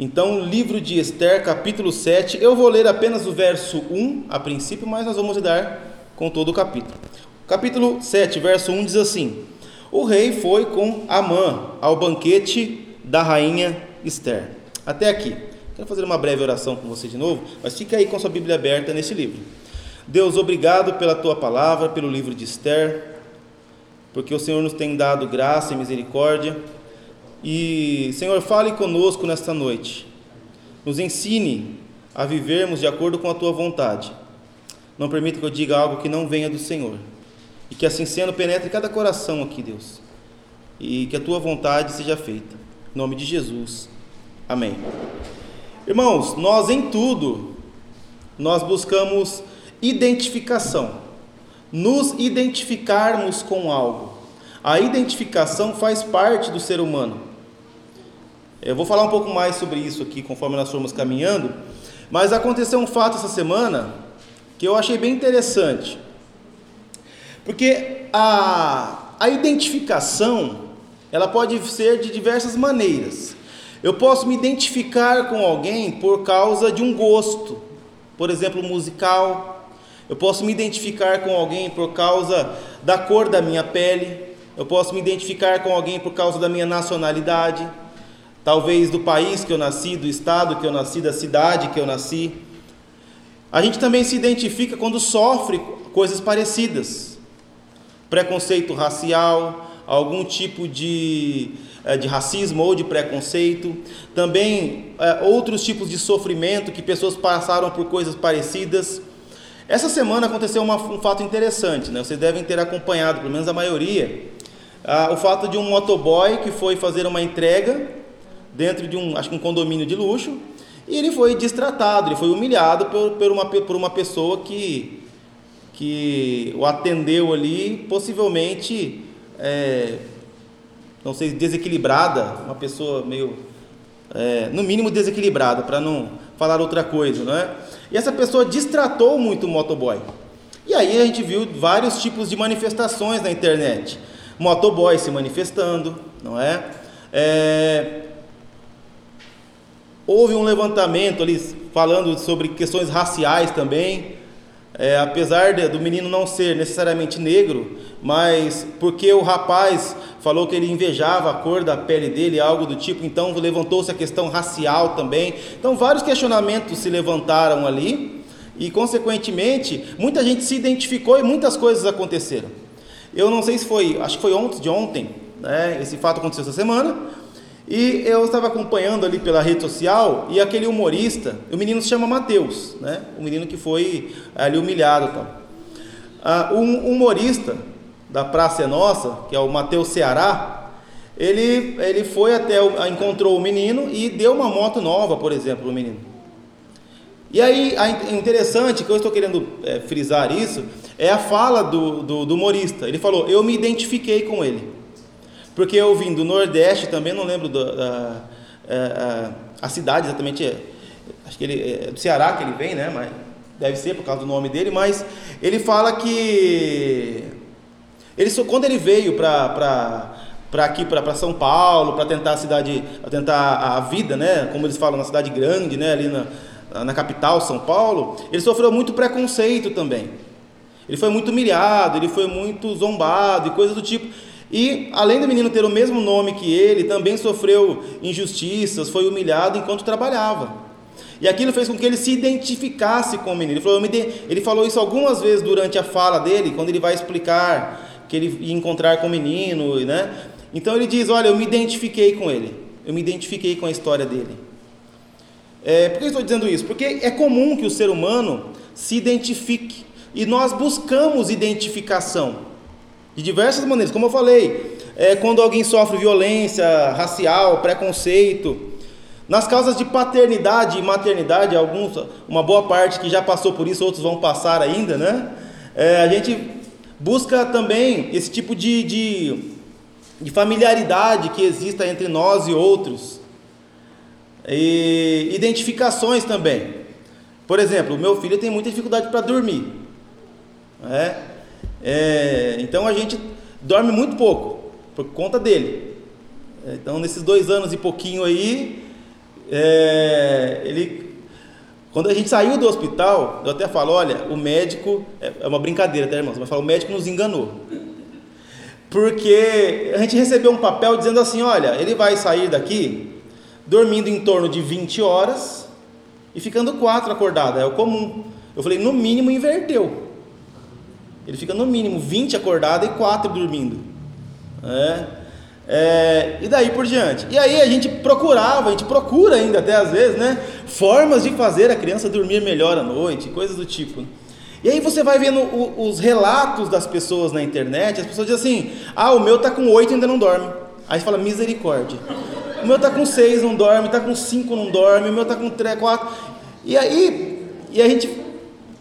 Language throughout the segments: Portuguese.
Então, livro de Esther, capítulo 7. Eu vou ler apenas o verso 1 a princípio, mas nós vamos dar com todo o capítulo. Capítulo 7, verso 1 diz assim: O rei foi com Amã ao banquete da rainha Esther. Até aqui. Quero fazer uma breve oração com você de novo, mas fica aí com sua Bíblia aberta nesse livro. Deus, obrigado pela tua palavra, pelo livro de Esther, porque o Senhor nos tem dado graça e misericórdia e, Senhor, fale conosco nesta noite. Nos ensine a vivermos de acordo com a tua vontade. Não permita que eu diga algo que não venha do Senhor. E que assim sendo, penetre cada coração aqui, Deus. E que a tua vontade seja feita. Em nome de Jesus. Amém. Irmãos, nós em tudo, nós buscamos identificação. Nos identificarmos com algo. A identificação faz parte do ser humano. Eu vou falar um pouco mais sobre isso aqui conforme nós formos caminhando, mas aconteceu um fato essa semana que eu achei bem interessante. Porque a, a identificação, ela pode ser de diversas maneiras. Eu posso me identificar com alguém por causa de um gosto, por exemplo, musical. Eu posso me identificar com alguém por causa da cor da minha pele. Eu posso me identificar com alguém por causa da minha nacionalidade talvez do país que eu nasci, do estado que eu nasci, da cidade que eu nasci. A gente também se identifica quando sofre coisas parecidas, preconceito racial, algum tipo de, eh, de racismo ou de preconceito, também é, outros tipos de sofrimento que pessoas passaram por coisas parecidas. Essa semana aconteceu uma, um fato interessante, né? vocês devem ter acompanhado, pelo menos a maioria, ah, o fato de um motoboy que foi fazer uma entrega dentro de um, acho que um condomínio de luxo, e ele foi destratado, ele foi humilhado por, por, uma, por uma pessoa que, que o atendeu ali, possivelmente, é, não sei, desequilibrada, uma pessoa meio, é, no mínimo desequilibrada, para não falar outra coisa, não é? E essa pessoa distratou muito o motoboy. E aí a gente viu vários tipos de manifestações na internet. Motoboy se manifestando, não é? é Houve um levantamento ali falando sobre questões raciais também, é, apesar de, do menino não ser necessariamente negro, mas porque o rapaz falou que ele invejava a cor da pele dele, algo do tipo, então levantou-se a questão racial também. Então, vários questionamentos se levantaram ali e, consequentemente, muita gente se identificou e muitas coisas aconteceram. Eu não sei se foi, acho que foi ontem, de ontem, né, esse fato aconteceu essa semana, e eu estava acompanhando ali pela rede social e aquele humorista, o menino se chama Mateus, né? O menino que foi ali humilhado, tal. Ah, um humorista da Praça é Nossa, que é o Mateus Ceará, ele ele foi até o, encontrou o menino e deu uma moto nova, por exemplo, o menino. E aí, interessante que eu estou querendo é, frisar isso é a fala do, do, do humorista. Ele falou: Eu me identifiquei com ele. Porque eu vim do Nordeste também, não lembro da, a, é, a, a, cidade exatamente, é, acho que ele é do Ceará que ele vem, né? Mas deve ser por causa do nome dele, mas ele fala que ele quando ele veio para para aqui para São Paulo para tentar a cidade tentar a vida né como eles falam na cidade grande né ali na, na capital São Paulo ele sofreu muito preconceito também ele foi muito humilhado ele foi muito zombado e coisas do tipo e, além do menino ter o mesmo nome que ele, também sofreu injustiças, foi humilhado enquanto trabalhava. E aquilo fez com que ele se identificasse com o menino. Ele falou, ele falou isso algumas vezes durante a fala dele, quando ele vai explicar que ele ia encontrar com o menino, né? Então ele diz: Olha, eu me identifiquei com ele, eu me identifiquei com a história dele. É, por que eu estou dizendo isso? Porque é comum que o ser humano se identifique e nós buscamos identificação de diversas maneiras. Como eu falei, é, quando alguém sofre violência racial, preconceito, nas causas de paternidade e maternidade, alguns, uma boa parte que já passou por isso, outros vão passar ainda, né? É, a gente busca também esse tipo de, de, de familiaridade que exista entre nós e outros. E identificações também. Por exemplo, o meu filho tem muita dificuldade para dormir. É, é, então a gente dorme muito pouco, por conta dele. É, então, nesses dois anos e pouquinho aí, é, ele, quando a gente saiu do hospital, eu até falo, olha, o médico, é, é uma brincadeira, tá irmãos? Mas falo, o médico nos enganou. Porque a gente recebeu um papel dizendo assim, olha, ele vai sair daqui dormindo em torno de 20 horas e ficando quatro acordado, é o comum. Eu falei, no mínimo inverteu. Ele fica no mínimo 20 acordado e 4 dormindo. É, é, e daí por diante. E aí a gente procurava, a gente procura ainda até às vezes, né? Formas de fazer a criança dormir melhor à noite, coisas do tipo. E aí você vai vendo os relatos das pessoas na internet, as pessoas dizem assim: ah, o meu tá com 8 e ainda não dorme. Aí você fala, misericórdia. O meu tá com 6, não dorme, tá com 5, não dorme, o meu tá com 3, 4. E aí, e a gente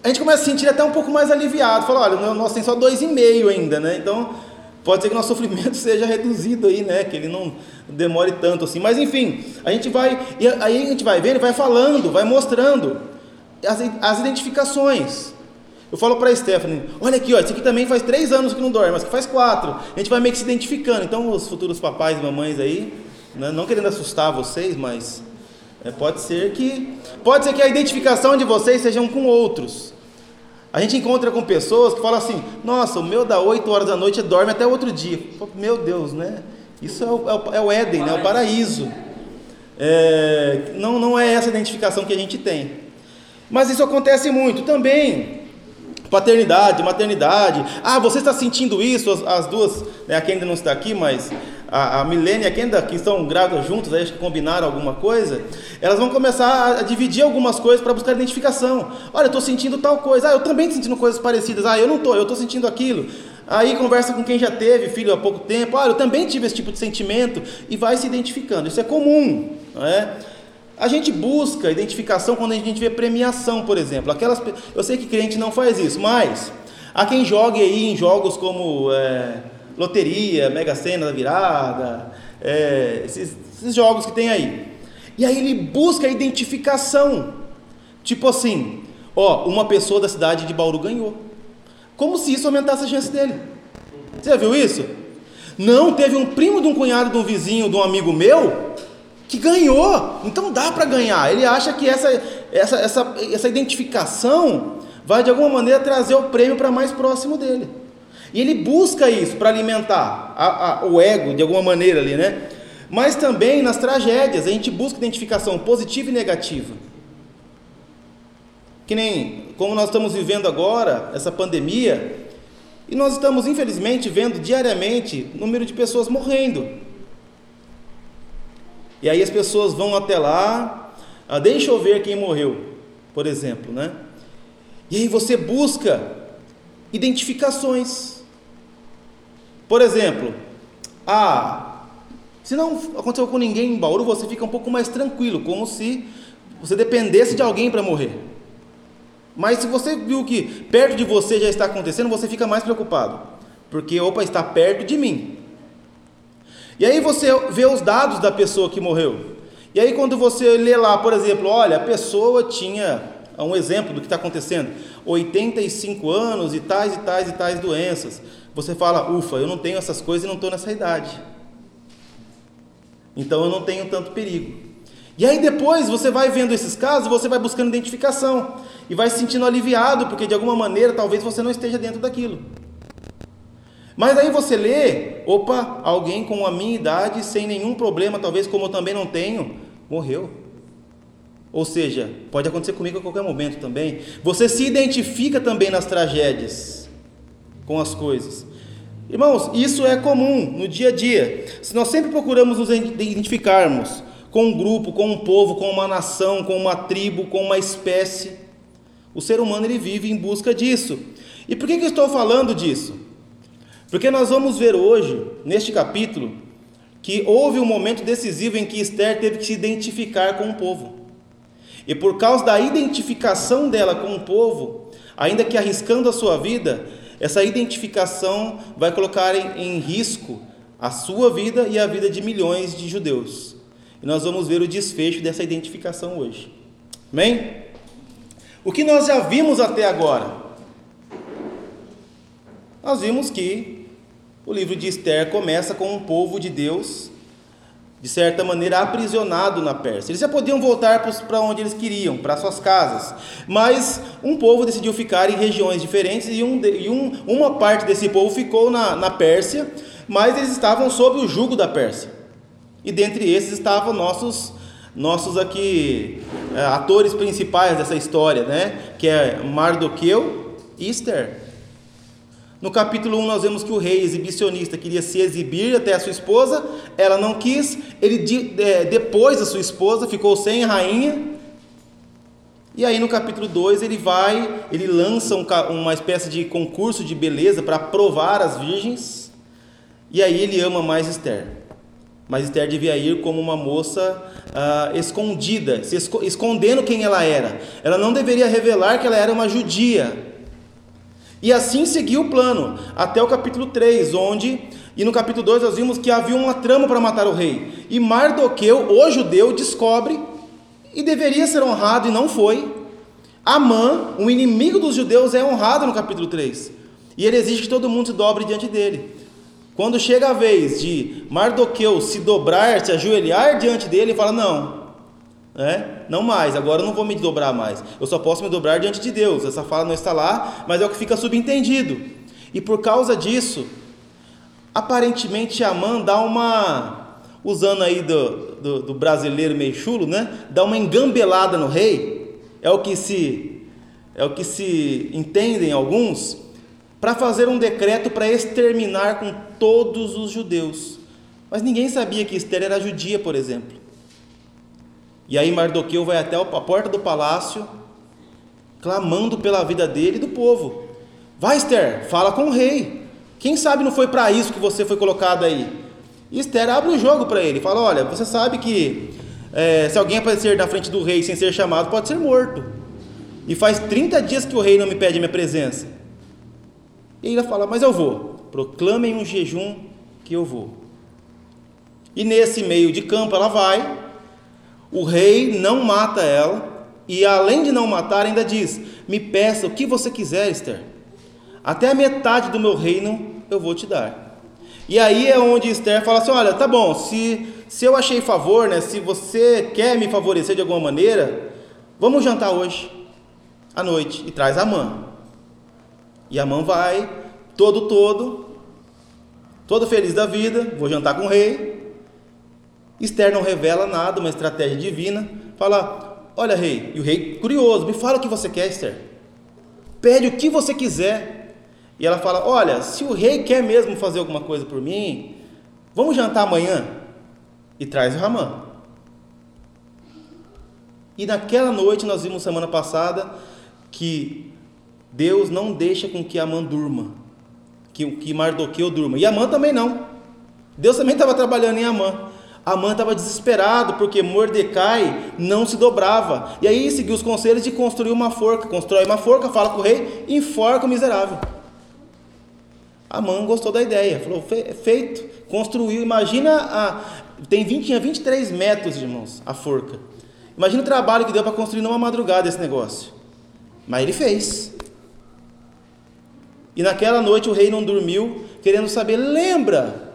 a gente começa a se sentir até um pouco mais aliviado. Fala, olha, nós tem só dois e meio ainda, né? Então pode ser que nosso sofrimento seja reduzido aí, né? Que ele não demore tanto assim. Mas enfim, a gente vai e aí a gente vai vendo, vai falando, vai mostrando as, as identificações. Eu falo para a Stephanie, olha aqui, ó, esse aqui também faz três anos que não dorme, mas que faz quatro. A gente vai meio que se identificando. Então os futuros papais e mamães aí, né, não querendo assustar vocês, mas é, pode ser que pode ser que a identificação de vocês sejam com outros. A gente encontra com pessoas que falam assim: Nossa, o meu dá 8 horas da noite e dorme até outro dia. Meu Deus, né? Isso é o, é o, é o Éden, né? o paraíso. É, não, não é essa identificação que a gente tem. Mas isso acontece muito também. Paternidade, maternidade. Ah, você está sentindo isso? As, as duas, né, aqui ainda não está aqui, mas a, a Milene e a Kenda, que estão grávidas juntas, aí acho que combinaram alguma coisa, elas vão começar a, a dividir algumas coisas para buscar identificação. Olha, eu estou sentindo tal coisa, ah, eu também estou sentindo coisas parecidas, ah, eu não estou, eu estou sentindo aquilo. Aí conversa com quem já teve filho há pouco tempo, ah, eu também tive esse tipo de sentimento, e vai se identificando. Isso é comum, não é? A gente busca identificação quando a gente vê premiação, por exemplo. Aquelas, eu sei que crente não faz isso, mas há quem jogue aí em jogos como é, loteria, Mega Sena da virada, é, esses, esses jogos que tem aí. E aí ele busca a identificação. Tipo assim, ó, uma pessoa da cidade de Bauru ganhou. Como se isso aumentasse a chance dele. Você já viu isso? Não, teve um primo de um cunhado de um vizinho, de um amigo meu, que ganhou. Então dá para ganhar. Ele acha que essa, essa, essa, essa identificação vai de alguma maneira trazer o prêmio para mais próximo dele. E ele busca isso para alimentar a, a, o ego de alguma maneira ali, né? Mas também nas tragédias, a gente busca identificação positiva e negativa. Que nem como nós estamos vivendo agora, essa pandemia, e nós estamos infelizmente vendo diariamente número de pessoas morrendo. E aí as pessoas vão até lá, ah, deixa eu ver quem morreu, por exemplo, né? E aí você busca identificações. Por exemplo, ah, se não aconteceu com ninguém em Bauru, você fica um pouco mais tranquilo, como se você dependesse de alguém para morrer. Mas se você viu que perto de você já está acontecendo, você fica mais preocupado, porque opa, está perto de mim. E aí você vê os dados da pessoa que morreu. E aí quando você lê lá, por exemplo, olha, a pessoa tinha um exemplo do que está acontecendo, 85 anos e tais e tais e tais doenças você fala, ufa, eu não tenho essas coisas e não estou nessa idade. Então eu não tenho tanto perigo. E aí depois você vai vendo esses casos, você vai buscando identificação e vai se sentindo aliviado, porque de alguma maneira talvez você não esteja dentro daquilo. Mas aí você lê, opa, alguém com a minha idade, sem nenhum problema, talvez como eu também não tenho, morreu. Ou seja, pode acontecer comigo a qualquer momento também. Você se identifica também nas tragédias com as coisas. Irmãos, isso é comum no dia a dia. Se nós sempre procuramos nos identificarmos com um grupo, com um povo, com uma nação, com uma tribo, com uma espécie, o ser humano ele vive em busca disso. E por que, que eu estou falando disso? Porque nós vamos ver hoje, neste capítulo, que houve um momento decisivo em que Esther teve que se identificar com o povo. E por causa da identificação dela com o povo, ainda que arriscando a sua vida, essa identificação vai colocar em, em risco a sua vida e a vida de milhões de judeus. E nós vamos ver o desfecho dessa identificação hoje. Amém? O que nós já vimos até agora? Nós vimos que o livro de Esther começa com um povo de Deus de certa maneira, aprisionado na Pérsia. Eles já podiam voltar para onde eles queriam, para suas casas, mas um povo decidiu ficar em regiões diferentes e, um, e um, uma parte desse povo ficou na, na Pérsia, mas eles estavam sob o jugo da Pérsia. E dentre esses estavam nossos nossos aqui é, atores principais dessa história, né? Que é Mardoqueu e Esther. No capítulo 1 nós vemos que o rei exibicionista queria se exibir até a sua esposa, ela não quis, ele é, depois da sua esposa ficou sem rainha. E aí no capítulo 2 ele vai, ele lança um, uma espécie de concurso de beleza para provar as virgens. E aí ele ama mais Esther. Mas Esther devia ir como uma moça ah, escondida, se escondendo quem ela era. Ela não deveria revelar que ela era uma judia, e assim seguiu o plano, até o capítulo 3, onde, e no capítulo 2 nós vimos que havia uma trama para matar o rei. E Mardoqueu, o judeu, descobre e deveria ser honrado e não foi. Amã, um inimigo dos judeus, é honrado no capítulo 3. E ele exige que todo mundo se dobre diante dele. Quando chega a vez de Mardoqueu se dobrar, se ajoelhar diante dele, ele fala: Não, né? Não mais, agora eu não vou me dobrar mais. Eu só posso me dobrar diante de Deus. Essa fala não está lá, mas é o que fica subentendido. E por causa disso, aparentemente Amã dá uma, usando aí do, do, do, brasileiro meio chulo, né? Dá uma engambelada no rei. É o que se é o que se entendem alguns para fazer um decreto para exterminar com todos os judeus. Mas ninguém sabia que Esther era judia, por exemplo. E aí Mardoqueu vai até a porta do palácio, clamando pela vida dele e do povo. Vai, Esther, fala com o rei. Quem sabe não foi para isso que você foi colocado aí? E Esther abre o jogo para ele, fala: Olha, você sabe que é, se alguém aparecer na frente do rei sem ser chamado, pode ser morto. E faz 30 dias que o rei não me pede minha presença. E ele fala: Mas eu vou. Proclamem um jejum que eu vou. E nesse meio de campo ela vai, o rei não mata ela e, além de não matar, ainda diz: Me peça o que você quiser, Esther. Até a metade do meu reino eu vou te dar. E aí é onde Esther fala assim: Olha, tá bom, se, se eu achei favor, né, se você quer me favorecer de alguma maneira, vamos jantar hoje, à noite, e traz a mãe. E a mãe vai, todo, todo, todo feliz da vida, vou jantar com o rei. Esther não revela nada, uma estratégia divina. Fala: Olha, rei, e o rei, curioso, me fala o que você quer, Esther. Pede o que você quiser. E ela fala: Olha, se o rei quer mesmo fazer alguma coisa por mim, vamos jantar amanhã. E traz o Ramã. E naquela noite, nós vimos semana passada que Deus não deixa com que Amã durma, que, que Mardoqueu durma. E Amã também não. Deus também estava trabalhando em Amã. Amã estava desesperado porque Mordecai não se dobrava. E aí seguiu os conselhos de construir uma forca. Constrói uma forca, fala com o rei, enforca o miserável. Amã gostou da ideia, falou: feito, construiu. Imagina, a, tem 20, tinha 23 metros, irmãos, a forca. Imagina o trabalho que deu para construir numa madrugada esse negócio. Mas ele fez. E naquela noite o rei não dormiu, querendo saber, lembra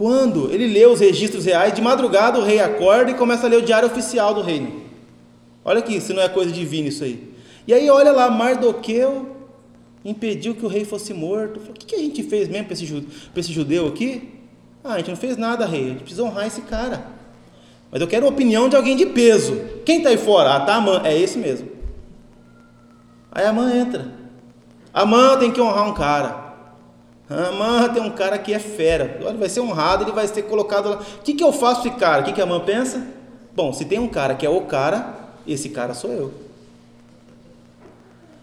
quando ele lê os registros reais, de madrugada o rei acorda e começa a ler o diário oficial do reino. Olha aqui, se não é coisa divina isso aí. E aí olha lá, Mardoqueu impediu que o rei fosse morto. o que, a gente fez mesmo para esse, esse judeu aqui? Ah, a gente não fez nada, rei. A gente precisa honrar esse cara. Mas eu quero a opinião de alguém de peso. Quem está aí fora? Ah, tá, Amã. É esse mesmo. Aí a Amã entra. Amã tem que honrar um cara. Amã tem um cara que é fera. Ele vai ser honrado, ele vai ser colocado lá. O que, que eu faço esse cara? O que, que a Amã pensa? Bom, se tem um cara que é o cara, esse cara sou eu.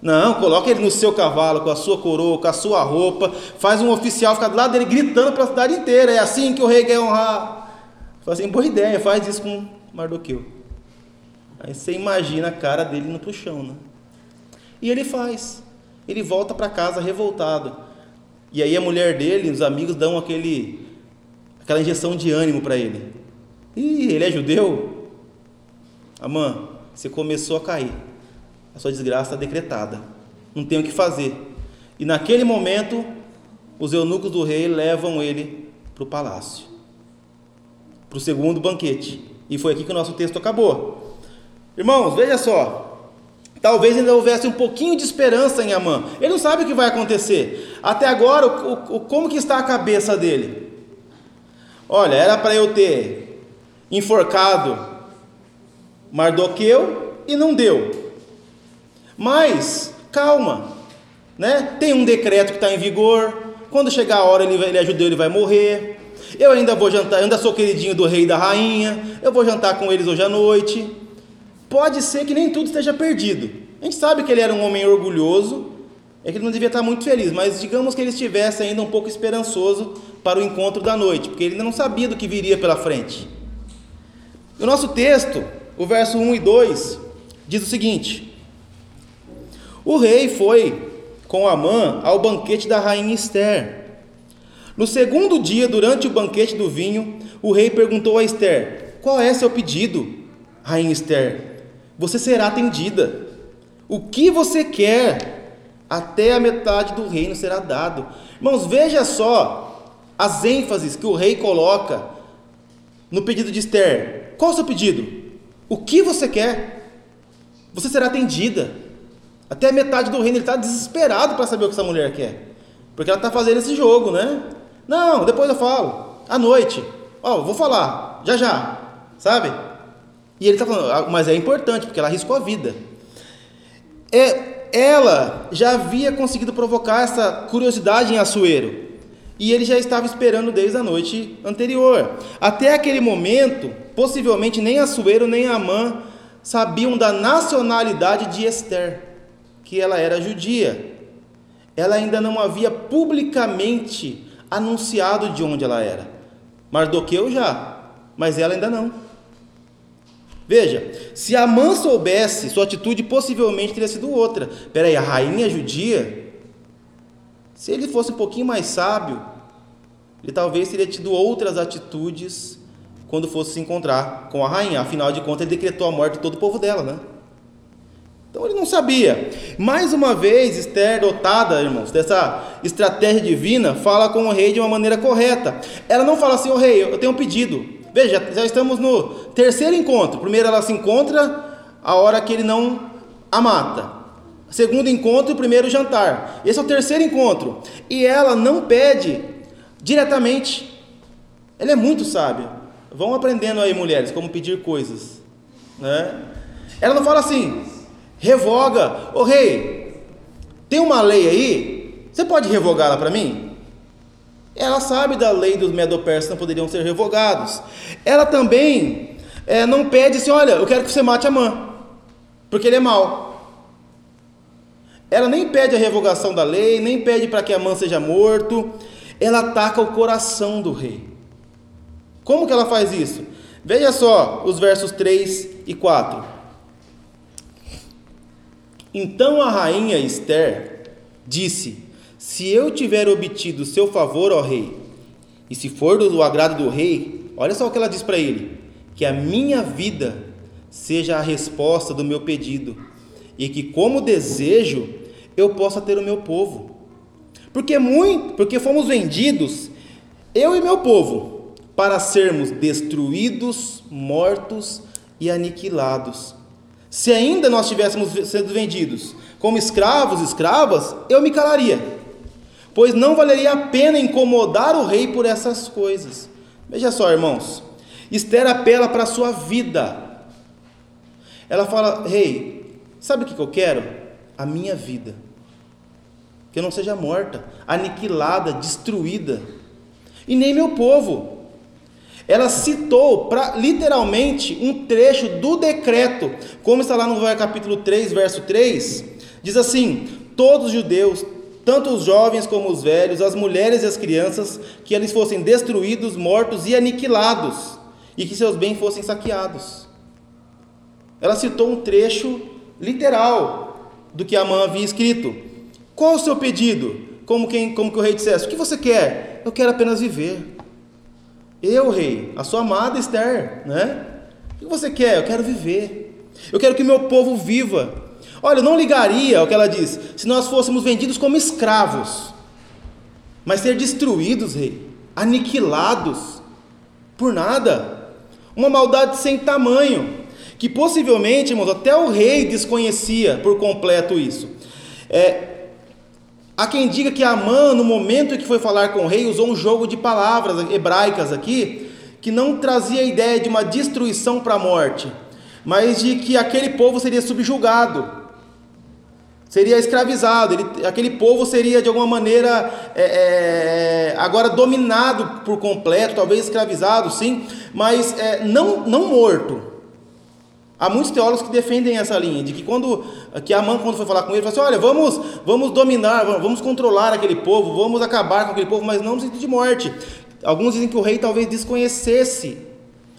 Não, coloca ele no seu cavalo, com a sua coroa, com a sua roupa, faz um oficial ficar do lado dele gritando para a cidade inteira. É assim que o rei quer honrar. Fala assim, boa ideia, faz isso com Mardoqueu. Aí você imagina a cara dele no puxão, né? E ele faz. Ele volta para casa revoltado. E aí a mulher dele, os amigos dão aquele aquela injeção de ânimo para ele. Ih, ele é judeu? Amã, você começou a cair. A sua desgraça está decretada. Não tem o que fazer. E naquele momento, os eunucos do rei levam ele para o palácio. para o segundo banquete. E foi aqui que o nosso texto acabou. Irmãos, veja só. Talvez ainda houvesse um pouquinho de esperança em Amã. Ele não sabe o que vai acontecer. Até agora, o, o, como que está a cabeça dele? Olha, era para eu ter enforcado Mardoqueu e não deu. Mas, calma, né? Tem um decreto que está em vigor. Quando chegar a hora, ele, ele é judeu, ele vai morrer. Eu ainda vou jantar, eu ainda sou queridinho do rei e da rainha. Eu vou jantar com eles hoje à noite. Pode ser que nem tudo esteja perdido. A gente sabe que ele era um homem orgulhoso, é que ele não devia estar muito feliz, mas digamos que ele estivesse ainda um pouco esperançoso para o encontro da noite, porque ele ainda não sabia do que viria pela frente. No nosso texto, o verso 1 e 2 diz o seguinte: O rei foi com Amã ao banquete da rainha Esther. No segundo dia, durante o banquete do vinho, o rei perguntou a Esther: Qual é seu pedido, rainha Esther? Você será atendida. O que você quer, até a metade do reino será dado. Irmãos, veja só as ênfases que o rei coloca no pedido de Esther. Qual o seu pedido? O que você quer? Você será atendida. Até a metade do reino ele está desesperado para saber o que essa mulher quer. Porque ela está fazendo esse jogo, né? Não, depois eu falo. À noite. Ó, oh, vou falar. Já já. Sabe? E ele está falando, ah, mas é importante, porque ela arriscou a vida. É, ela já havia conseguido provocar essa curiosidade em Assuero. E ele já estava esperando desde a noite anterior. Até aquele momento, possivelmente nem Assuero nem Amã sabiam da nacionalidade de Esther, que ela era judia. Ela ainda não havia publicamente anunciado de onde ela era. Mardoqueu já, mas ela ainda não. Veja, se Amã soubesse, sua atitude possivelmente teria sido outra. Peraí, a rainha judia, se ele fosse um pouquinho mais sábio, ele talvez teria tido outras atitudes quando fosse se encontrar com a rainha. Afinal de contas, ele decretou a morte de todo o povo dela, né? Então ele não sabia. Mais uma vez, Esther, dotada, irmãos, dessa estratégia divina, fala com o rei de uma maneira correta. Ela não fala assim, o oh, rei, eu tenho um pedido. Veja, já estamos no terceiro encontro. Primeiro ela se encontra a hora que ele não a mata. Segundo encontro, o primeiro jantar. Esse é o terceiro encontro. E ela não pede diretamente. Ela é muito sábia. Vão aprendendo aí, mulheres, como pedir coisas. Né? Ela não fala assim, revoga, ô rei, tem uma lei aí, você pode revogá-la para mim? Ela sabe da lei dos medo-persas não poderiam ser revogados. Ela também é, não pede assim, olha, eu quero que você mate a mãe, porque ele é mau. Ela nem pede a revogação da lei, nem pede para que a mãe seja morto. Ela ataca o coração do rei. Como que ela faz isso? Veja só os versos 3 e 4. Então a rainha Esther disse: Se eu tiver obtido seu favor, ó rei, e se for do agrado do rei, olha só o que ela diz para ele: que a minha vida seja a resposta do meu pedido, e que como desejo eu possa ter o meu povo. Porque muito, porque fomos vendidos, eu e meu povo, para sermos destruídos, mortos e aniquilados. Se ainda nós estivéssemos sendo vendidos como escravos, escravas, eu me calaria, pois não valeria a pena incomodar o rei por essas coisas. Veja só, irmãos, Esther apela para a sua vida. Ela fala: Rei, sabe o que eu quero? A minha vida. Que eu não seja morta, aniquilada, destruída. E nem meu povo. Ela citou pra, literalmente um trecho do decreto, como está lá no capítulo 3, verso 3, diz assim: Todos os judeus, tanto os jovens como os velhos, as mulheres e as crianças, que eles fossem destruídos, mortos e aniquilados, e que seus bens fossem saqueados. Ela citou um trecho literal do que Amã havia escrito. Qual o seu pedido? Como, quem, como que o rei dissesse: O que você quer? Eu quero apenas viver. Eu, rei, a sua amada Esther, né? O que você quer? Eu quero viver. Eu quero que meu povo viva. Olha, eu não ligaria ao que ela diz, se nós fôssemos vendidos como escravos, mas ser destruídos, rei, aniquilados, por nada. Uma maldade sem tamanho, que possivelmente, irmãos, até o rei desconhecia por completo isso. É, Há quem diga que Amã, no momento em que foi falar com o rei, usou um jogo de palavras hebraicas aqui, que não trazia a ideia de uma destruição para a morte, mas de que aquele povo seria subjugado, seria escravizado, ele, aquele povo seria de alguma maneira é, é, agora dominado por completo, talvez escravizado, sim, mas é, não, não morto. Há muitos teólogos que defendem essa linha, de que quando que Amã, quando foi falar com ele, falou assim: olha, vamos, vamos dominar, vamos controlar aquele povo, vamos acabar com aquele povo, mas não no sentido de morte. Alguns dizem que o rei talvez desconhecesse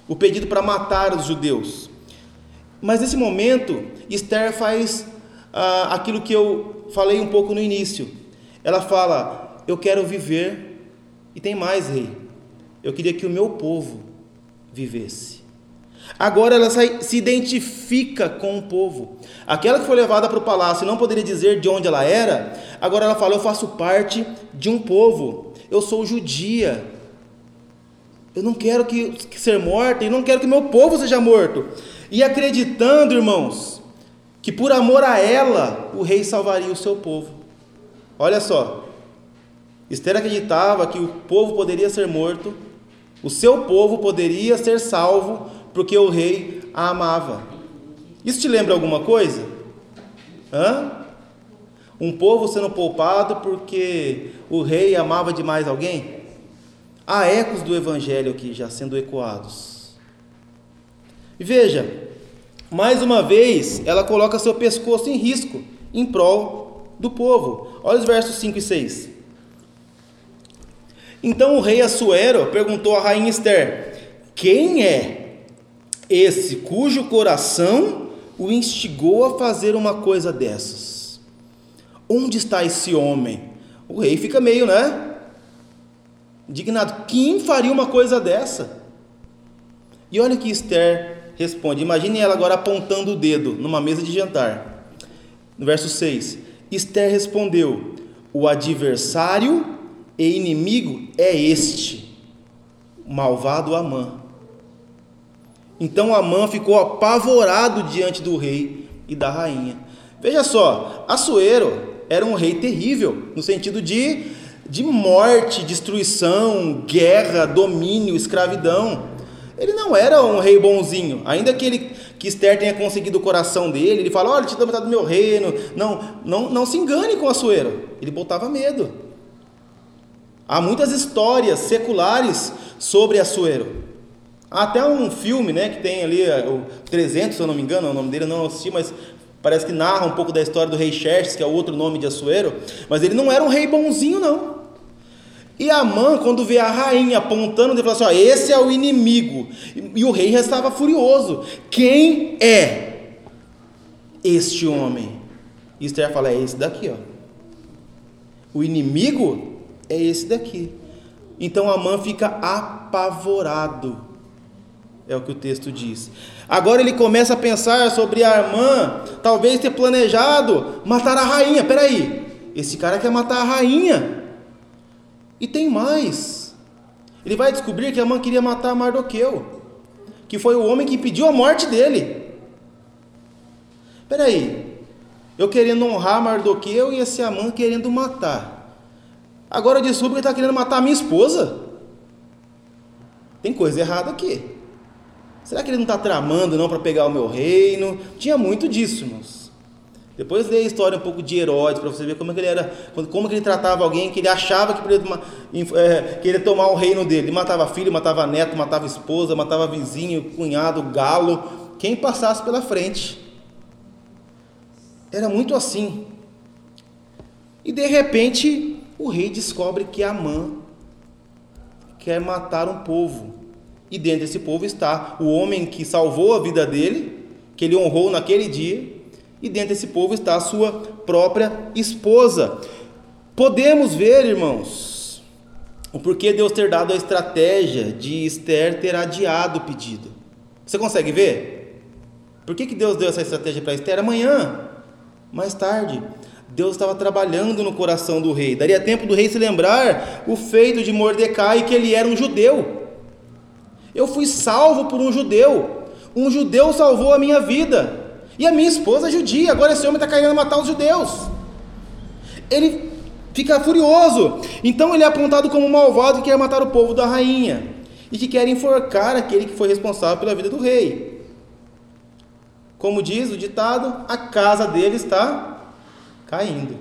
o pedido para matar os judeus. Mas nesse momento, Esther faz ah, aquilo que eu falei um pouco no início. Ela fala: Eu quero viver, e tem mais, rei. Eu queria que o meu povo vivesse. Agora ela se identifica com o povo. Aquela que foi levada para o palácio não poderia dizer de onde ela era, agora ela fala: Eu faço parte de um povo, eu sou judia. Eu não quero que, que ser morta e não quero que meu povo seja morto. E acreditando, irmãos, que por amor a ela o rei salvaria o seu povo. Olha só, Esther acreditava que o povo poderia ser morto, o seu povo poderia ser salvo porque o rei a amava. Isso te lembra alguma coisa? Hã? Um povo sendo poupado porque o rei amava demais alguém? Há ecos do evangelho aqui já sendo ecoados. E veja, mais uma vez, ela coloca seu pescoço em risco em prol do povo. Olha os versos 5 e 6. Então o rei Assuero perguntou à rainha Esther: Quem é esse cujo coração o instigou a fazer uma coisa dessas. Onde está esse homem? O rei fica meio, né? Indignado. Quem faria uma coisa dessa? E olha que Esther responde. Imagine ela agora apontando o dedo numa mesa de jantar. No verso 6. Esther respondeu: O adversário e inimigo é este, o malvado Amã. Então Amã ficou apavorado diante do rei e da rainha. Veja só, Assuero era um rei terrível, no sentido de, de morte, destruição, guerra, domínio, escravidão. Ele não era um rei bonzinho, ainda que ele que Esther tenha conseguido o coração dele, ele fala: Olha, te dou metade do meu reino. Não, não, não se engane com Assuero, ele botava medo. Há muitas histórias seculares sobre Assuero. Há até um filme, né, que tem ali, é, o 300, se eu não me engano, o nome dele não assisti, mas parece que narra um pouco da história do rei Xerxes, que é o outro nome de Assuero, mas ele não era um rei bonzinho, não. E Amã, quando vê a rainha apontando, ele fala assim: ó, esse é o inimigo. E, e o rei já estava furioso. Quem é este homem? E Esther fala: é esse daqui, ó. O inimigo é esse daqui. Então Amã fica apavorado é o que o texto diz. Agora ele começa a pensar sobre a irmã, talvez ter planejado matar a rainha. Peraí, esse cara quer matar a rainha. E tem mais. Ele vai descobrir que a mãe queria matar Mardoqueu, que foi o homem que pediu a morte dele. Peraí, eu querendo honrar Mardoqueu e esse Amã querendo matar. Agora descubro que ele está querendo matar a minha esposa. Tem coisa errada aqui. Será que ele não está tramando não para pegar o meu reino? Tinha muito disso, irmãos. Depois lê a história um pouco de Herodes para você ver como é que ele era, como que ele tratava alguém que ele achava que tomar, é, queria tomar o reino dele. Ele matava filho, matava neto, matava esposa, matava vizinho, cunhado, galo, quem passasse pela frente. Era muito assim. E de repente o rei descobre que Amã quer matar um povo. E dentro desse povo está o homem que salvou a vida dele, que ele honrou naquele dia, e dentro desse povo está a sua própria esposa. Podemos ver, irmãos, o porquê Deus ter dado a estratégia de Esther ter adiado o pedido. Você consegue ver? Por que, que Deus deu essa estratégia para Esther? Amanhã, mais tarde. Deus estava trabalhando no coração do rei. Daria tempo do rei se lembrar o feito de Mordecai, que ele era um judeu. Eu fui salvo por um judeu. Um judeu salvou a minha vida. E a minha esposa é judia. Agora esse homem está querendo matar os judeus. Ele fica furioso. Então ele é apontado como malvado que quer matar o povo da rainha e que quer enforcar aquele que foi responsável pela vida do rei. Como diz o ditado, a casa dele está caindo.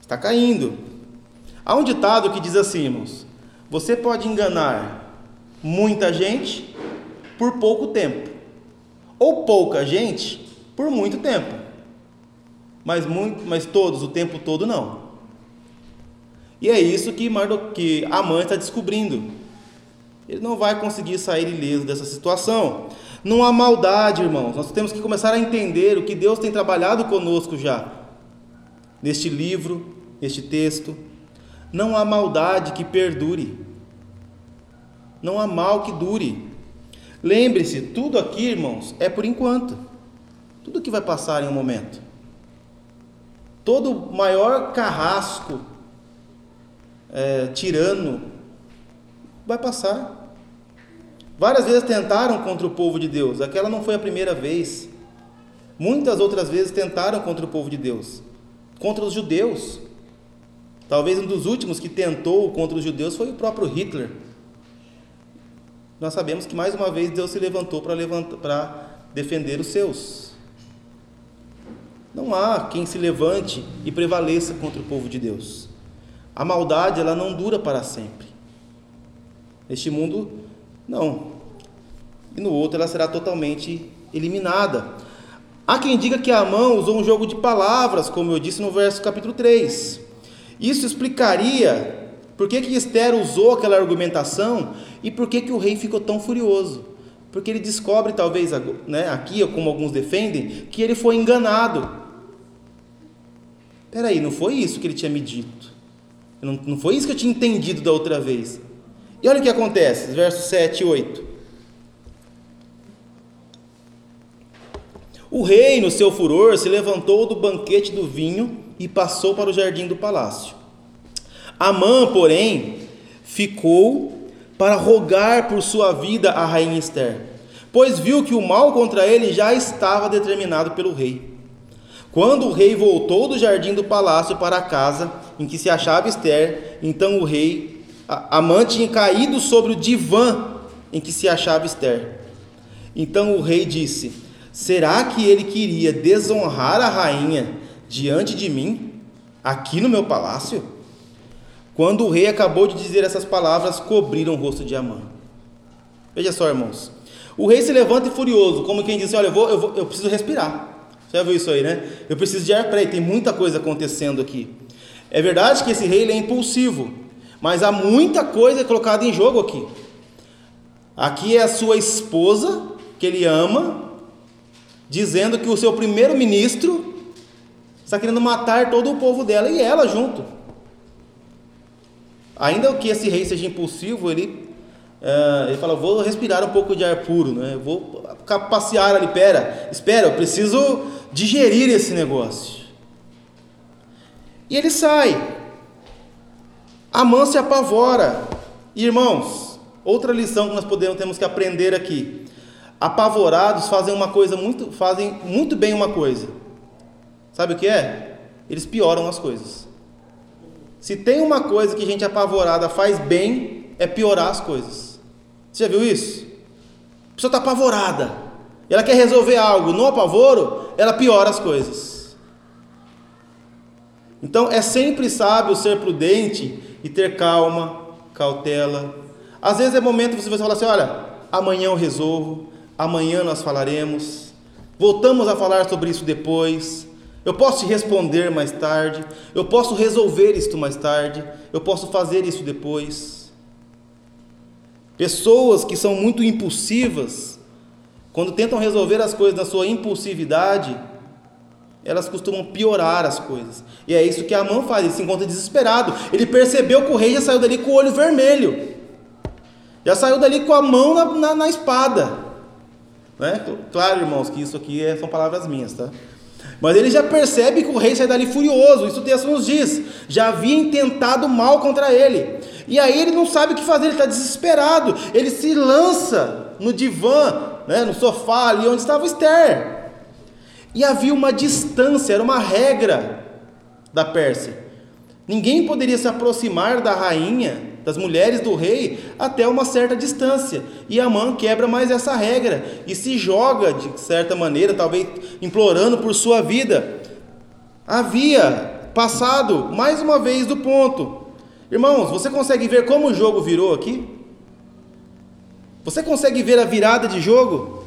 Está caindo. Há um ditado que diz assim, irmãos: você pode enganar muita gente por pouco tempo, ou pouca gente por muito tempo, mas, muito, mas todos o tempo todo não. E é isso que, Mardo, que Amã está descobrindo. Ele não vai conseguir sair ileso dessa situação. Não há maldade, irmãos. Nós temos que começar a entender o que Deus tem trabalhado conosco já, neste livro, neste texto. Não há maldade que perdure. Não há mal que dure. Lembre-se, tudo aqui, irmãos, é por enquanto. Tudo que vai passar em um momento. Todo maior carrasco, é, tirano, vai passar. Várias vezes tentaram contra o povo de Deus, aquela não foi a primeira vez. Muitas outras vezes tentaram contra o povo de Deus, contra os judeus. Talvez um dos últimos que tentou contra os judeus foi o próprio Hitler. Nós sabemos que mais uma vez Deus se levantou para defender os seus. Não há quem se levante e prevaleça contra o povo de Deus. A maldade ela não dura para sempre. Neste mundo, não. E no outro ela será totalmente eliminada. Há quem diga que Amã usou um jogo de palavras, como eu disse no verso capítulo 3. Isso explicaria por que, que Esther usou aquela argumentação e por que, que o rei ficou tão furioso. Porque ele descobre, talvez, né, aqui, como alguns defendem, que ele foi enganado. Peraí, não foi isso que ele tinha me dito. Não, não foi isso que eu tinha entendido da outra vez. E olha o que acontece, versos 7 e 8. O rei, no seu furor, se levantou do banquete do vinho e passou para o jardim do palácio. Amã, porém, ficou para rogar por sua vida a rainha Esther, pois viu que o mal contra ele já estava determinado pelo rei. Quando o rei voltou do jardim do palácio para a casa em que se achava Esther, então o rei Amã tinha caído sobre o divã em que se achava Esther. Então o rei disse: Será que ele queria desonrar a rainha diante de mim, aqui no meu palácio? Quando o rei acabou de dizer essas palavras, cobriram o rosto de Amã. Veja só, irmãos. O rei se levanta e furioso, como quem diz: Olha, eu, vou, eu, vou, eu preciso respirar. Você já viu isso aí, né? Eu preciso de ar para tem muita coisa acontecendo aqui. É verdade que esse rei é impulsivo, mas há muita coisa colocada em jogo aqui. Aqui é a sua esposa, que ele ama, dizendo que o seu primeiro-ministro está querendo matar todo o povo dela e ela junto. Ainda que esse rei seja impulsivo, ele, uh, ele fala: Vou respirar um pouco de ar puro, né? vou passear ali. Pera, espera, eu preciso digerir esse negócio. E ele sai. Amã se apavora. Irmãos, outra lição que nós podemos temos que aprender aqui. Apavorados fazem uma coisa muito, fazem muito bem uma coisa. Sabe o que é? Eles pioram as coisas. Se tem uma coisa que gente apavorada faz bem, é piorar as coisas. Você já viu isso? A pessoa está apavorada. Ela quer resolver algo. No apavoro, ela piora as coisas. Então é sempre sábio ser prudente e ter calma, cautela. Às vezes é momento de você falar assim: olha, amanhã eu resolvo, amanhã nós falaremos, voltamos a falar sobre isso depois. Eu posso te responder mais tarde, eu posso resolver isto mais tarde, eu posso fazer isso depois. Pessoas que são muito impulsivas, quando tentam resolver as coisas na sua impulsividade, elas costumam piorar as coisas. E é isso que a mão faz, ele se encontra desesperado. Ele percebeu que o rei já saiu dali com o olho vermelho. Já saiu dali com a mão na, na, na espada. Né? Claro, irmãos, que isso aqui é, são palavras minhas, tá? Mas ele já percebe que o rei sai dali furioso, isso o texto nos diz. Já havia intentado mal contra ele. E aí ele não sabe o que fazer, ele está desesperado. Ele se lança no divã, né, no sofá ali onde estava Esther. E havia uma distância, era uma regra da Pérsia. Ninguém poderia se aproximar da rainha, das mulheres do rei, até uma certa distância. E Amã quebra mais essa regra e se joga de certa maneira, talvez implorando por sua vida. Havia passado mais uma vez do ponto. Irmãos, você consegue ver como o jogo virou aqui? Você consegue ver a virada de jogo?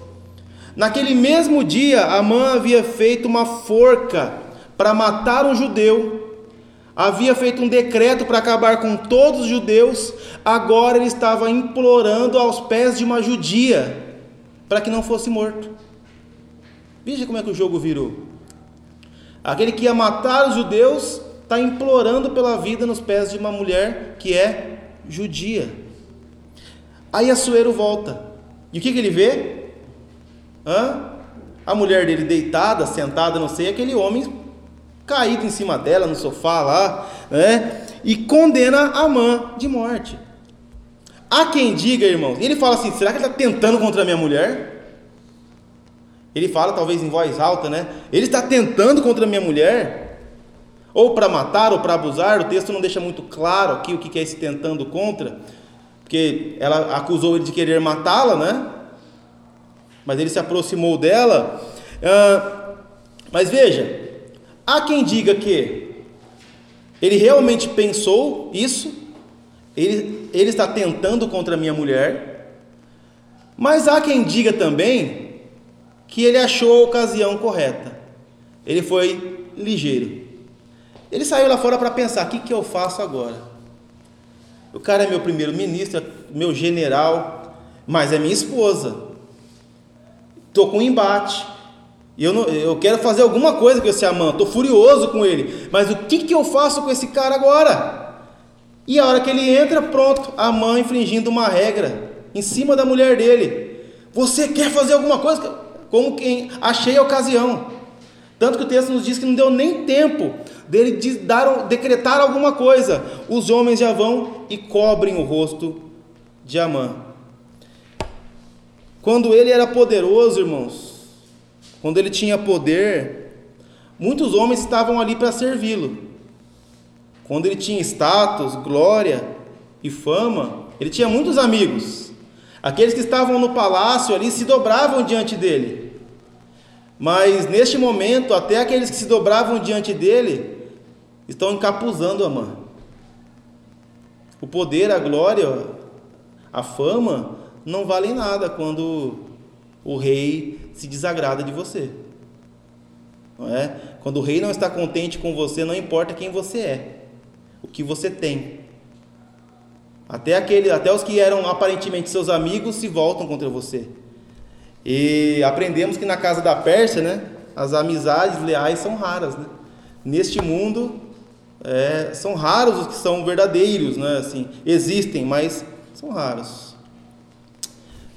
Naquele mesmo dia, Amã havia feito uma forca para matar um judeu havia feito um decreto para acabar com todos os judeus, agora ele estava implorando aos pés de uma judia para que não fosse morto. Veja como é que o jogo virou. Aquele que ia matar os judeus está implorando pela vida nos pés de uma mulher que é judia. Aí Assuero volta. E o que, que ele vê? Hã? A mulher dele deitada, sentada, não sei, aquele homem caído em cima dela no sofá lá, né? E condena Amã de morte. Há quem diga, irmãos, ele fala assim: será que ele está tentando contra a minha mulher? Ele fala, talvez em voz alta, né? Ele está tentando contra a minha mulher? Ou para matar, ou para abusar, o texto não deixa muito claro aqui o que é esse tentando contra, porque ela acusou ele de querer matá-la, né? Mas ele se aproximou dela. Ah, mas veja, Há quem diga que ele realmente pensou isso, ele, ele está tentando contra minha mulher, mas há quem diga também que ele achou a ocasião correta, ele foi ligeiro. Ele saiu lá fora para pensar: o que, que eu faço agora? O cara é meu primeiro-ministro, meu general, mas é minha esposa. Estou com um embate. E eu, não, eu quero fazer alguma coisa com esse Amã, estou furioso com ele. Mas o que, que eu faço com esse cara agora? E a hora que ele entra, pronto, Amã infringindo uma regra em cima da mulher dele. Você quer fazer alguma coisa? Como quem achei a ocasião. Tanto que o texto nos diz que não deu nem tempo dele dar, decretar alguma coisa. Os homens já vão e cobrem o rosto de Amã. Quando ele era poderoso, irmãos, quando ele tinha poder, muitos homens estavam ali para servi-lo. Quando ele tinha status, glória e fama, ele tinha muitos amigos. Aqueles que estavam no palácio ali se dobravam diante dele. Mas neste momento, até aqueles que se dobravam diante dele estão encapuzando a mão. O poder, a glória, a fama não valem nada quando o rei se desagrada de você. Não é? Quando o rei não está contente com você, não importa quem você é, o que você tem. Até aquele, até os que eram aparentemente seus amigos se voltam contra você. E aprendemos que na casa da Pérsia, né, as amizades leais são raras, né? Neste mundo é, são raros os que são verdadeiros, né? Assim, existem, mas são raros.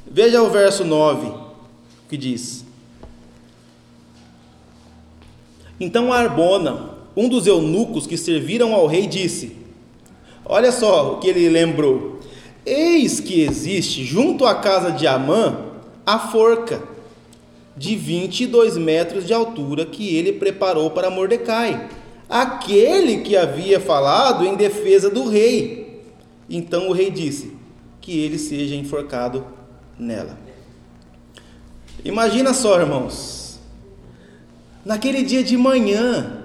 Veja o verso 9 que diz: Então Arbona, um dos eunucos que serviram ao rei, disse: Olha só o que ele lembrou. Eis que existe junto à casa de Amã a forca de 22 metros de altura que ele preparou para Mordecai, aquele que havia falado em defesa do rei. Então o rei disse: Que ele seja enforcado nela. Imagina só, irmãos, naquele dia de manhã.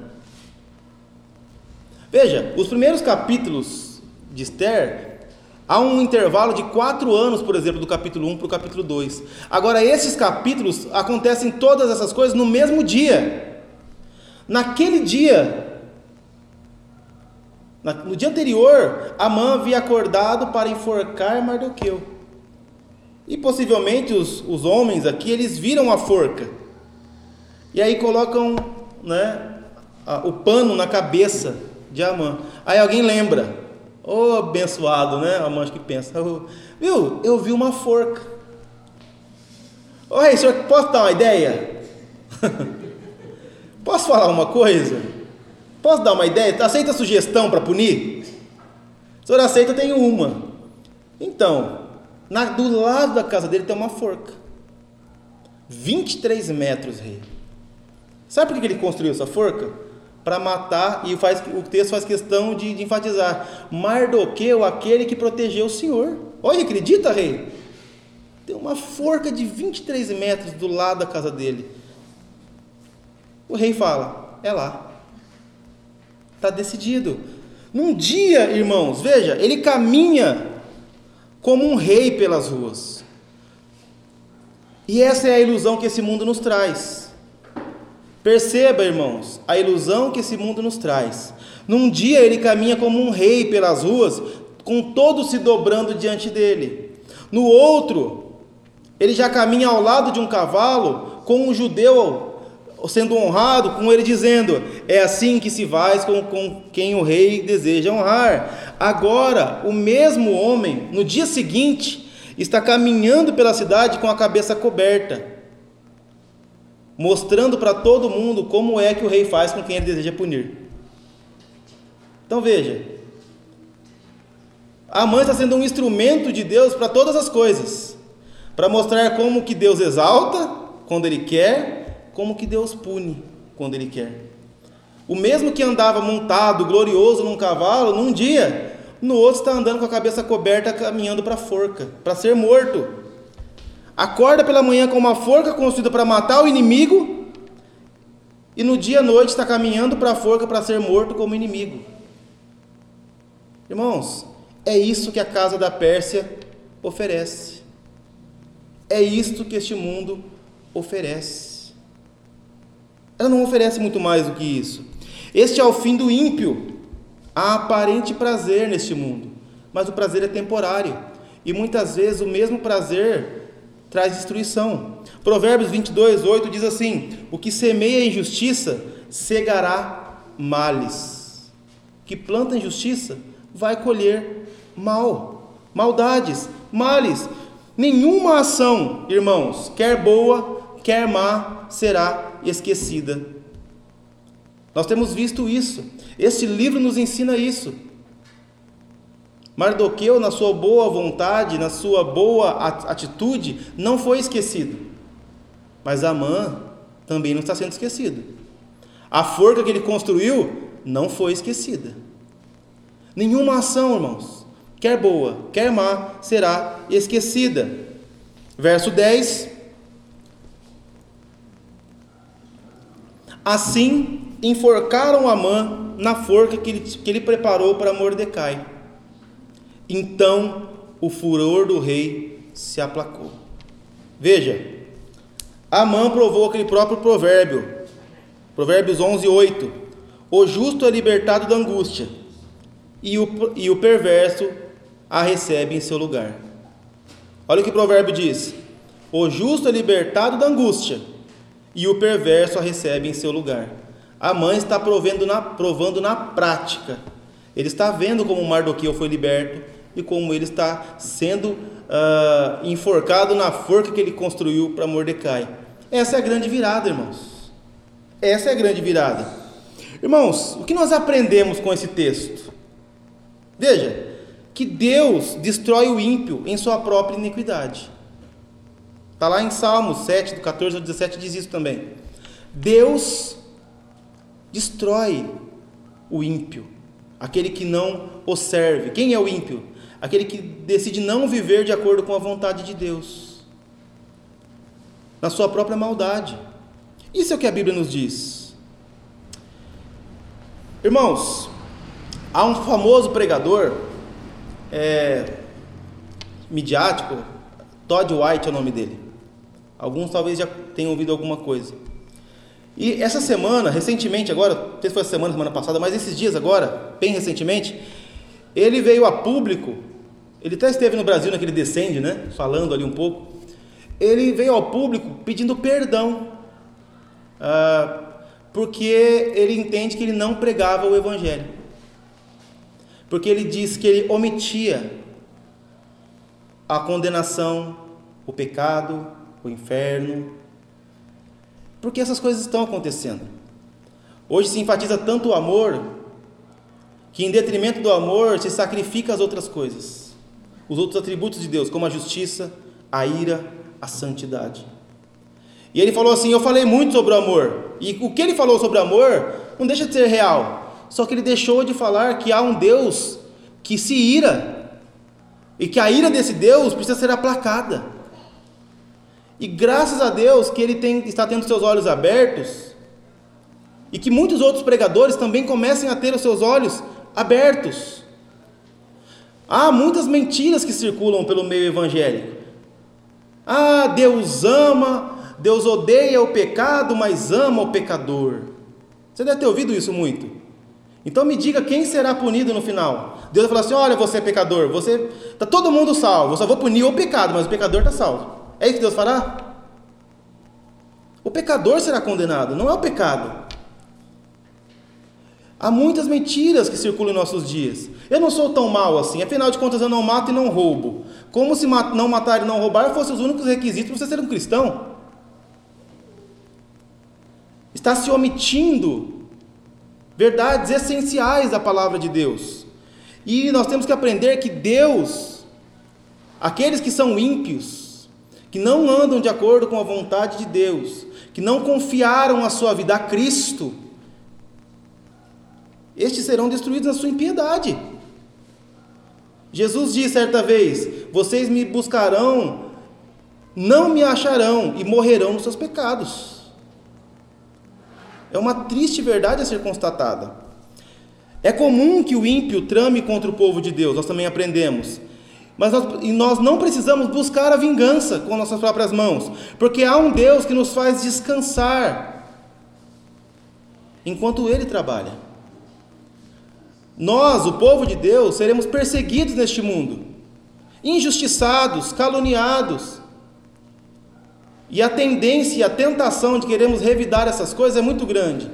Veja, os primeiros capítulos de Esther, há um intervalo de quatro anos, por exemplo, do capítulo 1 para o capítulo 2. Agora, esses capítulos acontecem todas essas coisas no mesmo dia. Naquele dia, no dia anterior, Amã havia acordado para enforcar Mardoqueu. E possivelmente os, os homens aqui, eles viram a forca. E aí colocam né, a, o pano na cabeça de Amã. Aí alguém lembra. Ô oh, abençoado, né? Amã que pensa. Oh, viu, eu vi uma forca. Rei, senhor, posso dar uma ideia? Posso falar uma coisa? Posso dar uma ideia? Aceita sugestão para punir? O senhor aceita, tem uma. Então, na, do lado da casa dele tem uma forca. 23 metros, rei. Sabe por que ele construiu essa forca? Para matar, e faz, o texto faz questão de, de enfatizar: Mardoqueu, aquele que protegeu o Senhor. Olha, acredita, rei? Tem uma forca de 23 metros do lado da casa dele. O rei fala: é lá. Está decidido. Num dia, irmãos, veja, ele caminha como um rei pelas ruas. E essa é a ilusão que esse mundo nos traz. Perceba, irmãos, a ilusão que esse mundo nos traz. Num dia ele caminha como um rei pelas ruas, com todos se dobrando diante dele. No outro, ele já caminha ao lado de um cavalo, com um judeu sendo honrado, com ele dizendo: É assim que se faz com, com quem o rei deseja honrar. Agora, o mesmo homem, no dia seguinte, está caminhando pela cidade com a cabeça coberta, mostrando para todo mundo como é que o rei faz com quem ele deseja punir. Então veja, a mãe está sendo um instrumento de Deus para todas as coisas, para mostrar como que Deus exalta quando Ele quer, como que Deus pune quando Ele quer. O mesmo que andava montado, glorioso num cavalo, num dia, no outro está andando com a cabeça coberta, caminhando para a forca, para ser morto. Acorda pela manhã com uma forca construída para matar o inimigo, e no dia à noite está caminhando para a forca para ser morto como inimigo. Irmãos, é isso que a casa da Pérsia oferece. É isto que este mundo oferece. Ela não oferece muito mais do que isso. Este é o fim do ímpio. Há aparente prazer neste mundo, mas o prazer é temporário. E muitas vezes o mesmo prazer traz destruição. Provérbios 22, 8 diz assim: O que semeia injustiça cegará males. Que planta injustiça vai colher mal, maldades, males. Nenhuma ação, irmãos, quer boa, quer má, será esquecida nós temos visto isso. Este livro nos ensina isso. Mardoqueu, na sua boa vontade, na sua boa atitude, não foi esquecido. Mas Amã também não está sendo esquecido. A forca que ele construiu não foi esquecida. Nenhuma ação, irmãos, quer boa, quer má, será esquecida. Verso 10. Assim enforcaram Amã na forca que ele, que ele preparou para Mordecai. Então o furor do rei se aplacou. Veja, Amã provou aquele próprio provérbio, Provérbios 11, 8. O justo é libertado da angústia, e o, e o perverso a recebe em seu lugar. Olha o que o provérbio diz: O justo é libertado da angústia, e o perverso a recebe em seu lugar. A mãe está provendo na, provando na prática. Ele está vendo como Mardoqueu foi liberto e como ele está sendo uh, enforcado na forca que ele construiu para Mordecai. Essa é a grande virada, irmãos. Essa é a grande virada. Irmãos, o que nós aprendemos com esse texto? Veja, que Deus destrói o ímpio em sua própria iniquidade. Está lá em Salmos 7, do 14 ao 17, diz isso também. Deus destrói o ímpio, aquele que não o serve. Quem é o ímpio? Aquele que decide não viver de acordo com a vontade de Deus, na sua própria maldade. Isso é o que a Bíblia nos diz. Irmãos, há um famoso pregador é, midiático, Todd White é o nome dele. Alguns talvez já tenham ouvido alguma coisa. E essa semana, recentemente agora, não sei se foi essa semana, semana passada, mas esses dias agora, bem recentemente, ele veio a público, ele até esteve no Brasil naquele Descende, né, falando ali um pouco, ele veio ao público pedindo perdão, ah, porque ele entende que ele não pregava o Evangelho, porque ele diz que ele omitia a condenação, o pecado, o inferno, porque essas coisas estão acontecendo. Hoje se enfatiza tanto o amor que, em detrimento do amor, se sacrifica as outras coisas, os outros atributos de Deus, como a justiça, a ira, a santidade. E ele falou assim: Eu falei muito sobre o amor, e o que ele falou sobre o amor não deixa de ser real, só que ele deixou de falar que há um Deus que se ira, e que a ira desse Deus precisa ser aplacada. E graças a Deus que ele tem, está tendo seus olhos abertos e que muitos outros pregadores também comecem a ter os seus olhos abertos. Há muitas mentiras que circulam pelo meio evangélico. Ah, Deus ama, Deus odeia o pecado, mas ama o pecador. Você deve ter ouvido isso muito. Então me diga quem será punido no final. Deus vai falar assim: olha, você é pecador, você está todo mundo salvo, eu só vou punir o pecado, mas o pecador está salvo. É isso que Deus fará? O pecador será condenado, não é o pecado. Há muitas mentiras que circulam em nossos dias. Eu não sou tão mal assim, afinal de contas eu não mato e não roubo. Como se não matar e não roubar fossem os únicos requisitos para você ser um cristão. Está se omitindo verdades essenciais da palavra de Deus. E nós temos que aprender que Deus, aqueles que são ímpios, que não andam de acordo com a vontade de Deus, que não confiaram a sua vida a Cristo, estes serão destruídos na sua impiedade. Jesus disse certa vez: Vocês me buscarão, não me acharão e morrerão nos seus pecados. É uma triste verdade a ser constatada. É comum que o ímpio trame contra o povo de Deus, nós também aprendemos. Mas nós, e nós não precisamos buscar a vingança com nossas próprias mãos, porque há um Deus que nos faz descansar enquanto Ele trabalha. Nós, o povo de Deus, seremos perseguidos neste mundo, injustiçados, caluniados. E a tendência e a tentação de queremos revidar essas coisas é muito grande.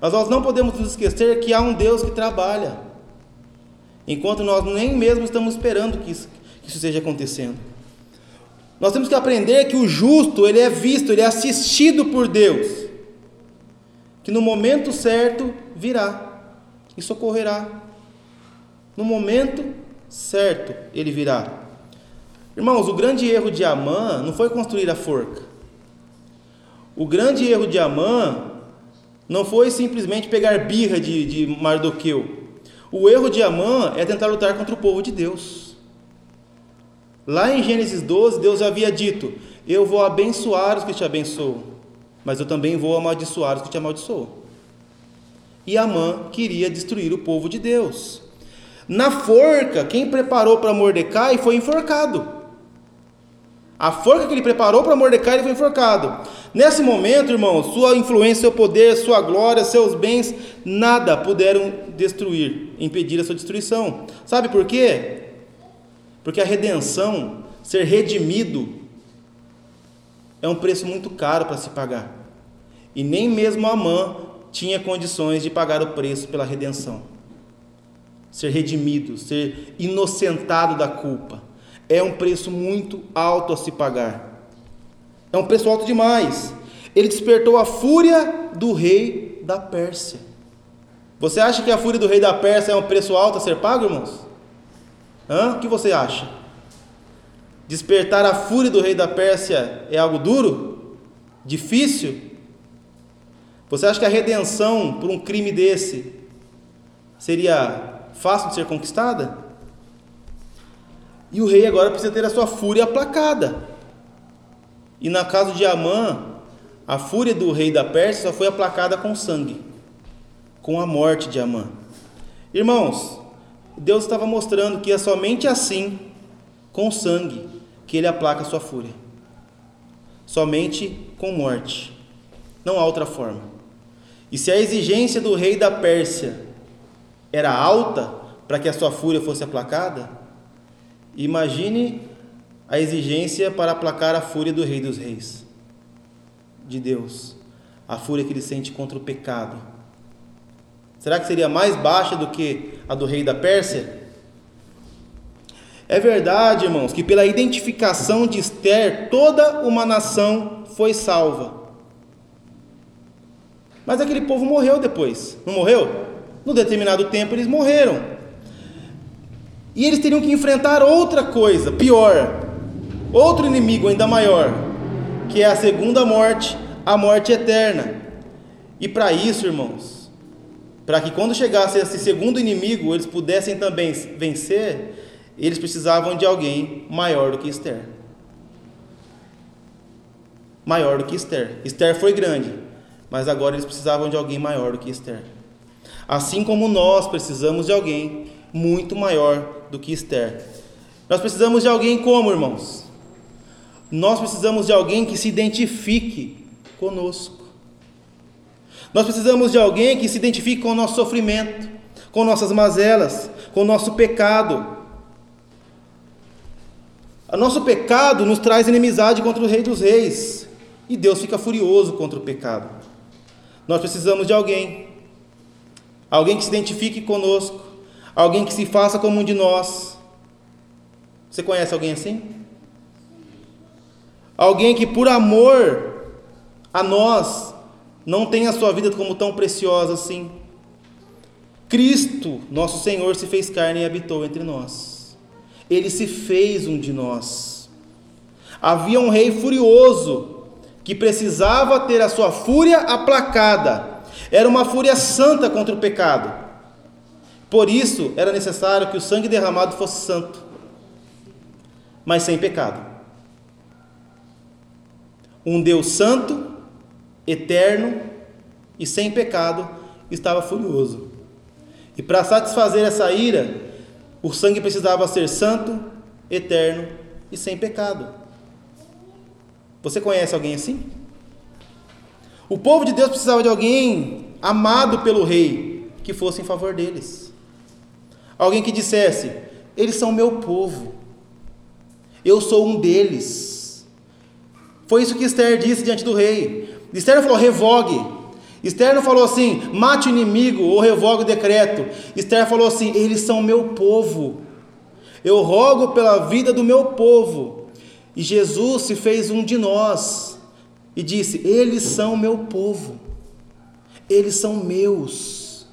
Mas nós não podemos nos esquecer que há um Deus que trabalha, enquanto nós nem mesmo estamos esperando que isso, que isso esteja acontecendo. Nós temos que aprender que o justo, ele é visto, ele é assistido por Deus, que no momento certo virá e socorrerá. No momento certo ele virá. Irmãos, o grande erro de Amã não foi construir a forca. O grande erro de Amã não foi simplesmente pegar birra de, de Mardoqueu. O erro de Amã é tentar lutar contra o povo de Deus. Lá em Gênesis 12, Deus havia dito: Eu vou abençoar os que te abençoam, mas eu também vou amaldiçoar os que te amaldiçoam. E Amã queria destruir o povo de Deus. Na forca, quem preparou para Mordecai foi enforcado. A forca que ele preparou para Mordecai foi enforcado. Nesse momento, irmão, sua influência, seu poder, sua glória, seus bens, nada puderam destruir, impedir a sua destruição. Sabe por quê? Porque a redenção, ser redimido, é um preço muito caro para se pagar. E nem mesmo Amã tinha condições de pagar o preço pela redenção ser redimido, ser inocentado da culpa. É um preço muito alto a se pagar. É um preço alto demais. Ele despertou a fúria do rei da Pérsia. Você acha que a fúria do rei da Pérsia é um preço alto a ser pago, irmãos? Hã? O que você acha? Despertar a fúria do rei da Pérsia é algo duro? Difícil? Você acha que a redenção por um crime desse seria fácil de ser conquistada? E o rei agora precisa ter a sua fúria aplacada. E na caso de Amã, a fúria do rei da Pérsia só foi aplacada com sangue, com a morte de Amã. Irmãos, Deus estava mostrando que é somente assim, com sangue, que ele aplaca a sua fúria. Somente com morte. Não há outra forma. E se a exigência do rei da Pérsia era alta para que a sua fúria fosse aplacada, imagine a exigência para aplacar a fúria do Rei dos Reis, de Deus, a fúria que ele sente contra o pecado. Será que seria mais baixa do que a do rei da Pérsia? É verdade, irmãos, que pela identificação de Esther, toda uma nação foi salva. Mas aquele povo morreu depois, não morreu? No determinado tempo eles morreram. E eles teriam que enfrentar outra coisa, pior, outro inimigo ainda maior, que é a segunda morte, a morte eterna. E para isso, irmãos, para que quando chegasse esse segundo inimigo eles pudessem também vencer, eles precisavam de alguém maior do que Esther. Maior do que Esther. Esther foi grande, mas agora eles precisavam de alguém maior do que Esther. Assim como nós precisamos de alguém muito maior do que Esther. Nós precisamos de alguém como, irmãos? Nós precisamos de alguém que se identifique conosco. Nós precisamos de alguém que se identifique com o nosso sofrimento, com nossas mazelas, com o nosso pecado. O nosso pecado nos traz inimizade contra o Rei dos Reis, e Deus fica furioso contra o pecado. Nós precisamos de alguém, alguém que se identifique conosco, alguém que se faça como um de nós. Você conhece alguém assim? Alguém que por amor a nós não tem a sua vida como tão preciosa assim. Cristo, nosso Senhor, se fez carne e habitou entre nós. Ele se fez um de nós. Havia um rei furioso que precisava ter a sua fúria aplacada. Era uma fúria santa contra o pecado. Por isso era necessário que o sangue derramado fosse santo, mas sem pecado. Um Deus santo eterno e sem pecado, estava furioso. E para satisfazer essa ira, o sangue precisava ser santo, eterno e sem pecado. Você conhece alguém assim? O povo de Deus precisava de alguém amado pelo rei, que fosse em favor deles. Alguém que dissesse: Eles são meu povo, eu sou um deles. Foi isso que Esther disse diante do rei. Esther falou: revogue. Esther não falou assim, mate o inimigo ou revogue o decreto. Esther falou assim: eles são meu povo. Eu rogo pela vida do meu povo. E Jesus se fez um de nós e disse: Eles são meu povo, eles são meus.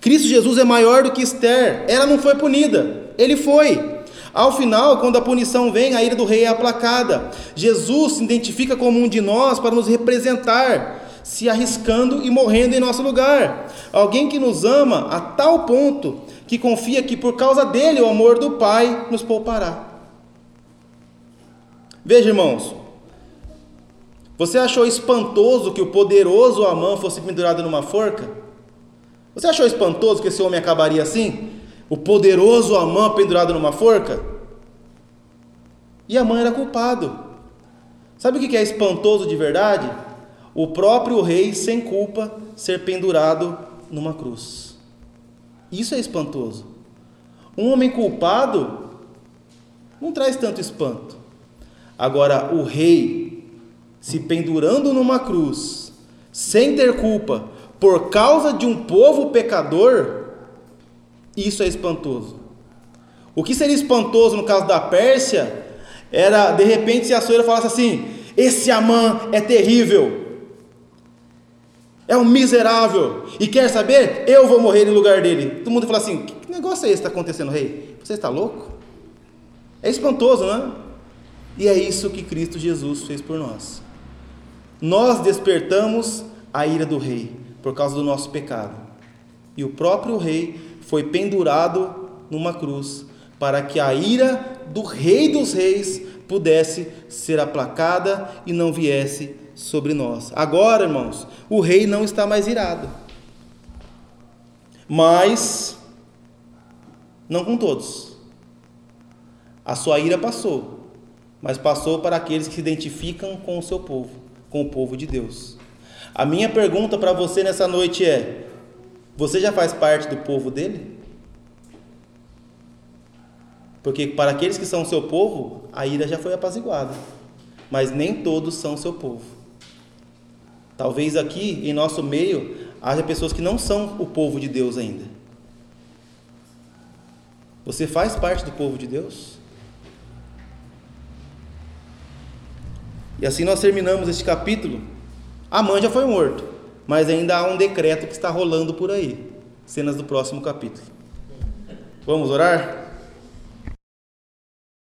Cristo Jesus é maior do que Esther, ela não foi punida, ele foi. Ao final, quando a punição vem, a ira do rei é aplacada. Jesus se identifica como um de nós para nos representar, se arriscando e morrendo em nosso lugar. Alguém que nos ama a tal ponto que confia que por causa dele o amor do Pai nos poupará. Veja, irmãos, você achou espantoso que o poderoso Amã fosse pendurado numa forca? Você achou espantoso que esse homem acabaria assim? O poderoso Amã pendurado numa forca? E Amã era culpado. Sabe o que é espantoso de verdade? O próprio rei, sem culpa, ser pendurado numa cruz. Isso é espantoso. Um homem culpado não traz tanto espanto. Agora, o rei se pendurando numa cruz, sem ter culpa, por causa de um povo pecador, isso é espantoso. O que seria espantoso no caso da Pérsia era, de repente, se a Soeira falasse assim: Esse Amã é terrível, é um miserável, e quer saber? Eu vou morrer em lugar dele. Todo mundo fala assim: Que negócio é esse que está acontecendo, rei? Você está louco? É espantoso, não é? E é isso que Cristo Jesus fez por nós. Nós despertamos a ira do rei por causa do nosso pecado. E o próprio rei foi pendurado numa cruz, para que a ira do Rei dos Reis pudesse ser aplacada e não viesse sobre nós. Agora, irmãos, o rei não está mais irado. Mas não com todos. A sua ira passou, mas passou para aqueles que se identificam com o seu povo, com o povo de Deus. A minha pergunta para você nessa noite é: você já faz parte do povo dele? Porque para aqueles que são seu povo, a ira já foi apaziguada. Mas nem todos são seu povo. Talvez aqui em nosso meio haja pessoas que não são o povo de Deus ainda. Você faz parte do povo de Deus? E assim nós terminamos este capítulo Amã já foi morto, mas ainda há um decreto que está rolando por aí. Cenas do próximo capítulo. Vamos orar?